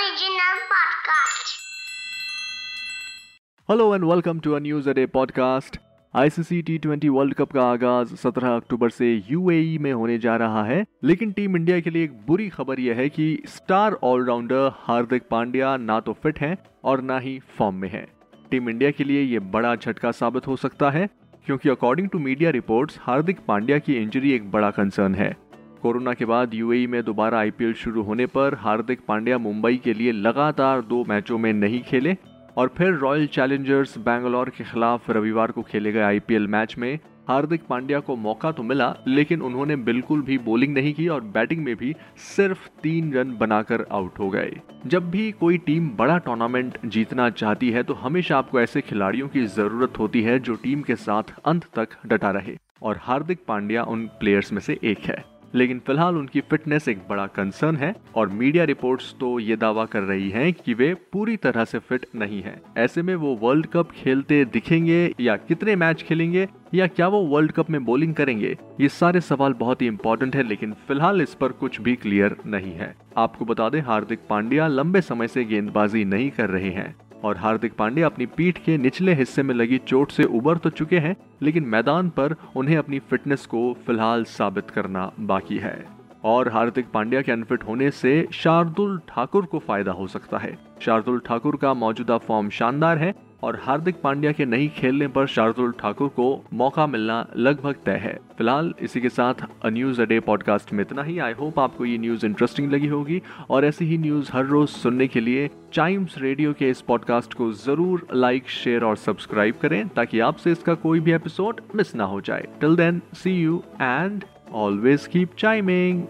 Original podcast. Hello and welcome to a news a day podcast ICC T twenty world cup का आगाज़ 17 अक्टूबर से UAE में होने जा रहा है लेकिन टीम इंडिया के लिए एक बुरी खबर यह है कि स्टार ऑलराउंडर हार्दिक पांड्या ना तो फिट हैं और ना ही फॉर्म में हैं। टीम इंडिया के लिए ये बड़ा झटका साबित हो सकता है, क्योंकि according to media reports Hardik Pandya की इंजरी एक बड़ा कंसर्न है कोरोना के बाद यूएई में दोबारा आईपीएल शुरू होने पर हार्दिक पांड्या मुंबई के लिए लगातार दो मैचों में नहीं खेले और फिर रॉयल चैलेंजर्स बैंगलोर के खिलाफ रविवार को खेले गए आईपीएल मैच में हार्दिक पांड्या को मौका तो मिला, लेकिन उन्होंने बिल्कुल भी बॉलिंग नहीं की और बैटिंग में भी सिर्फ़ तीन रन बनाकर आउट हो गए। जब भी कोई टीम बड़ा टूर्नामेंट जीतना चाहती है तो हमेशा आपको ऐसे खिलाड़ियों की ज़रूरत होती है जो टीम के साथ अंत तक डटा रहे। और हार्दिक पांड्या उन प्लेयर्स में से एक है। लेकिन फ़िलहाल उनकी फिटनेस एक बड़ा कंसर्न है और मीडिया रिपोर्ट्स तो ये दावा कर रही हैं कि वे पूरी तरह से फिट नहीं हैं। ऐसे में वो वर्ल्ड कप खेलते दिखेंगे या कितने मैच खेलेंगे या क्या वो वर्ल्ड कप में बॉलिंग करेंगे? ये सारे सवाल बहुत ही इंपॉर्टेंट है, लेकिन फ़िलहाल इस पर कुछ भी क्लियर नहीं है। आपको बता दें, हार्दिक पांड्या लंबे समय से गेंदबाजी नहीं कर रहे हैं। और हार्दिक पांड्या अपनी पीठ के निचले हिस्से में लगी चोट से उबर तो चुके हैं, लेकिन मैदान पर उन्हें अपनी फिटनेस को फ़िलहाल साबित करना बाकी है। और हार्दिक पांड्या के अनफिट होने से शार्दुल ठाकुर को फ़ायदा हो सकता है। शार्दुल ठाकुर का मौजूदा फॉर्म शानदार है और हार्दिक पांड्या के नहीं खेलने पर शार्दुल ठाकुर को मौका मिलना लगभग तय है। फ़िलहाल इसी के साथ a news a day podcast में इतना ही। आई होप आपको ये न्यूज़ इंटरेस्टिंग लगी होगी और ऐसी ही न्यूज़ हर रोज सुनने के लिए टाइम्स रेडियो के इस पॉडकास्ट को ज़रूर लाइक शेयर और सब्सक्राइब करें ताकि आपसे इसका कोई भी एपिसोड मिस ना हो जाए। Till then see you and always keep chiming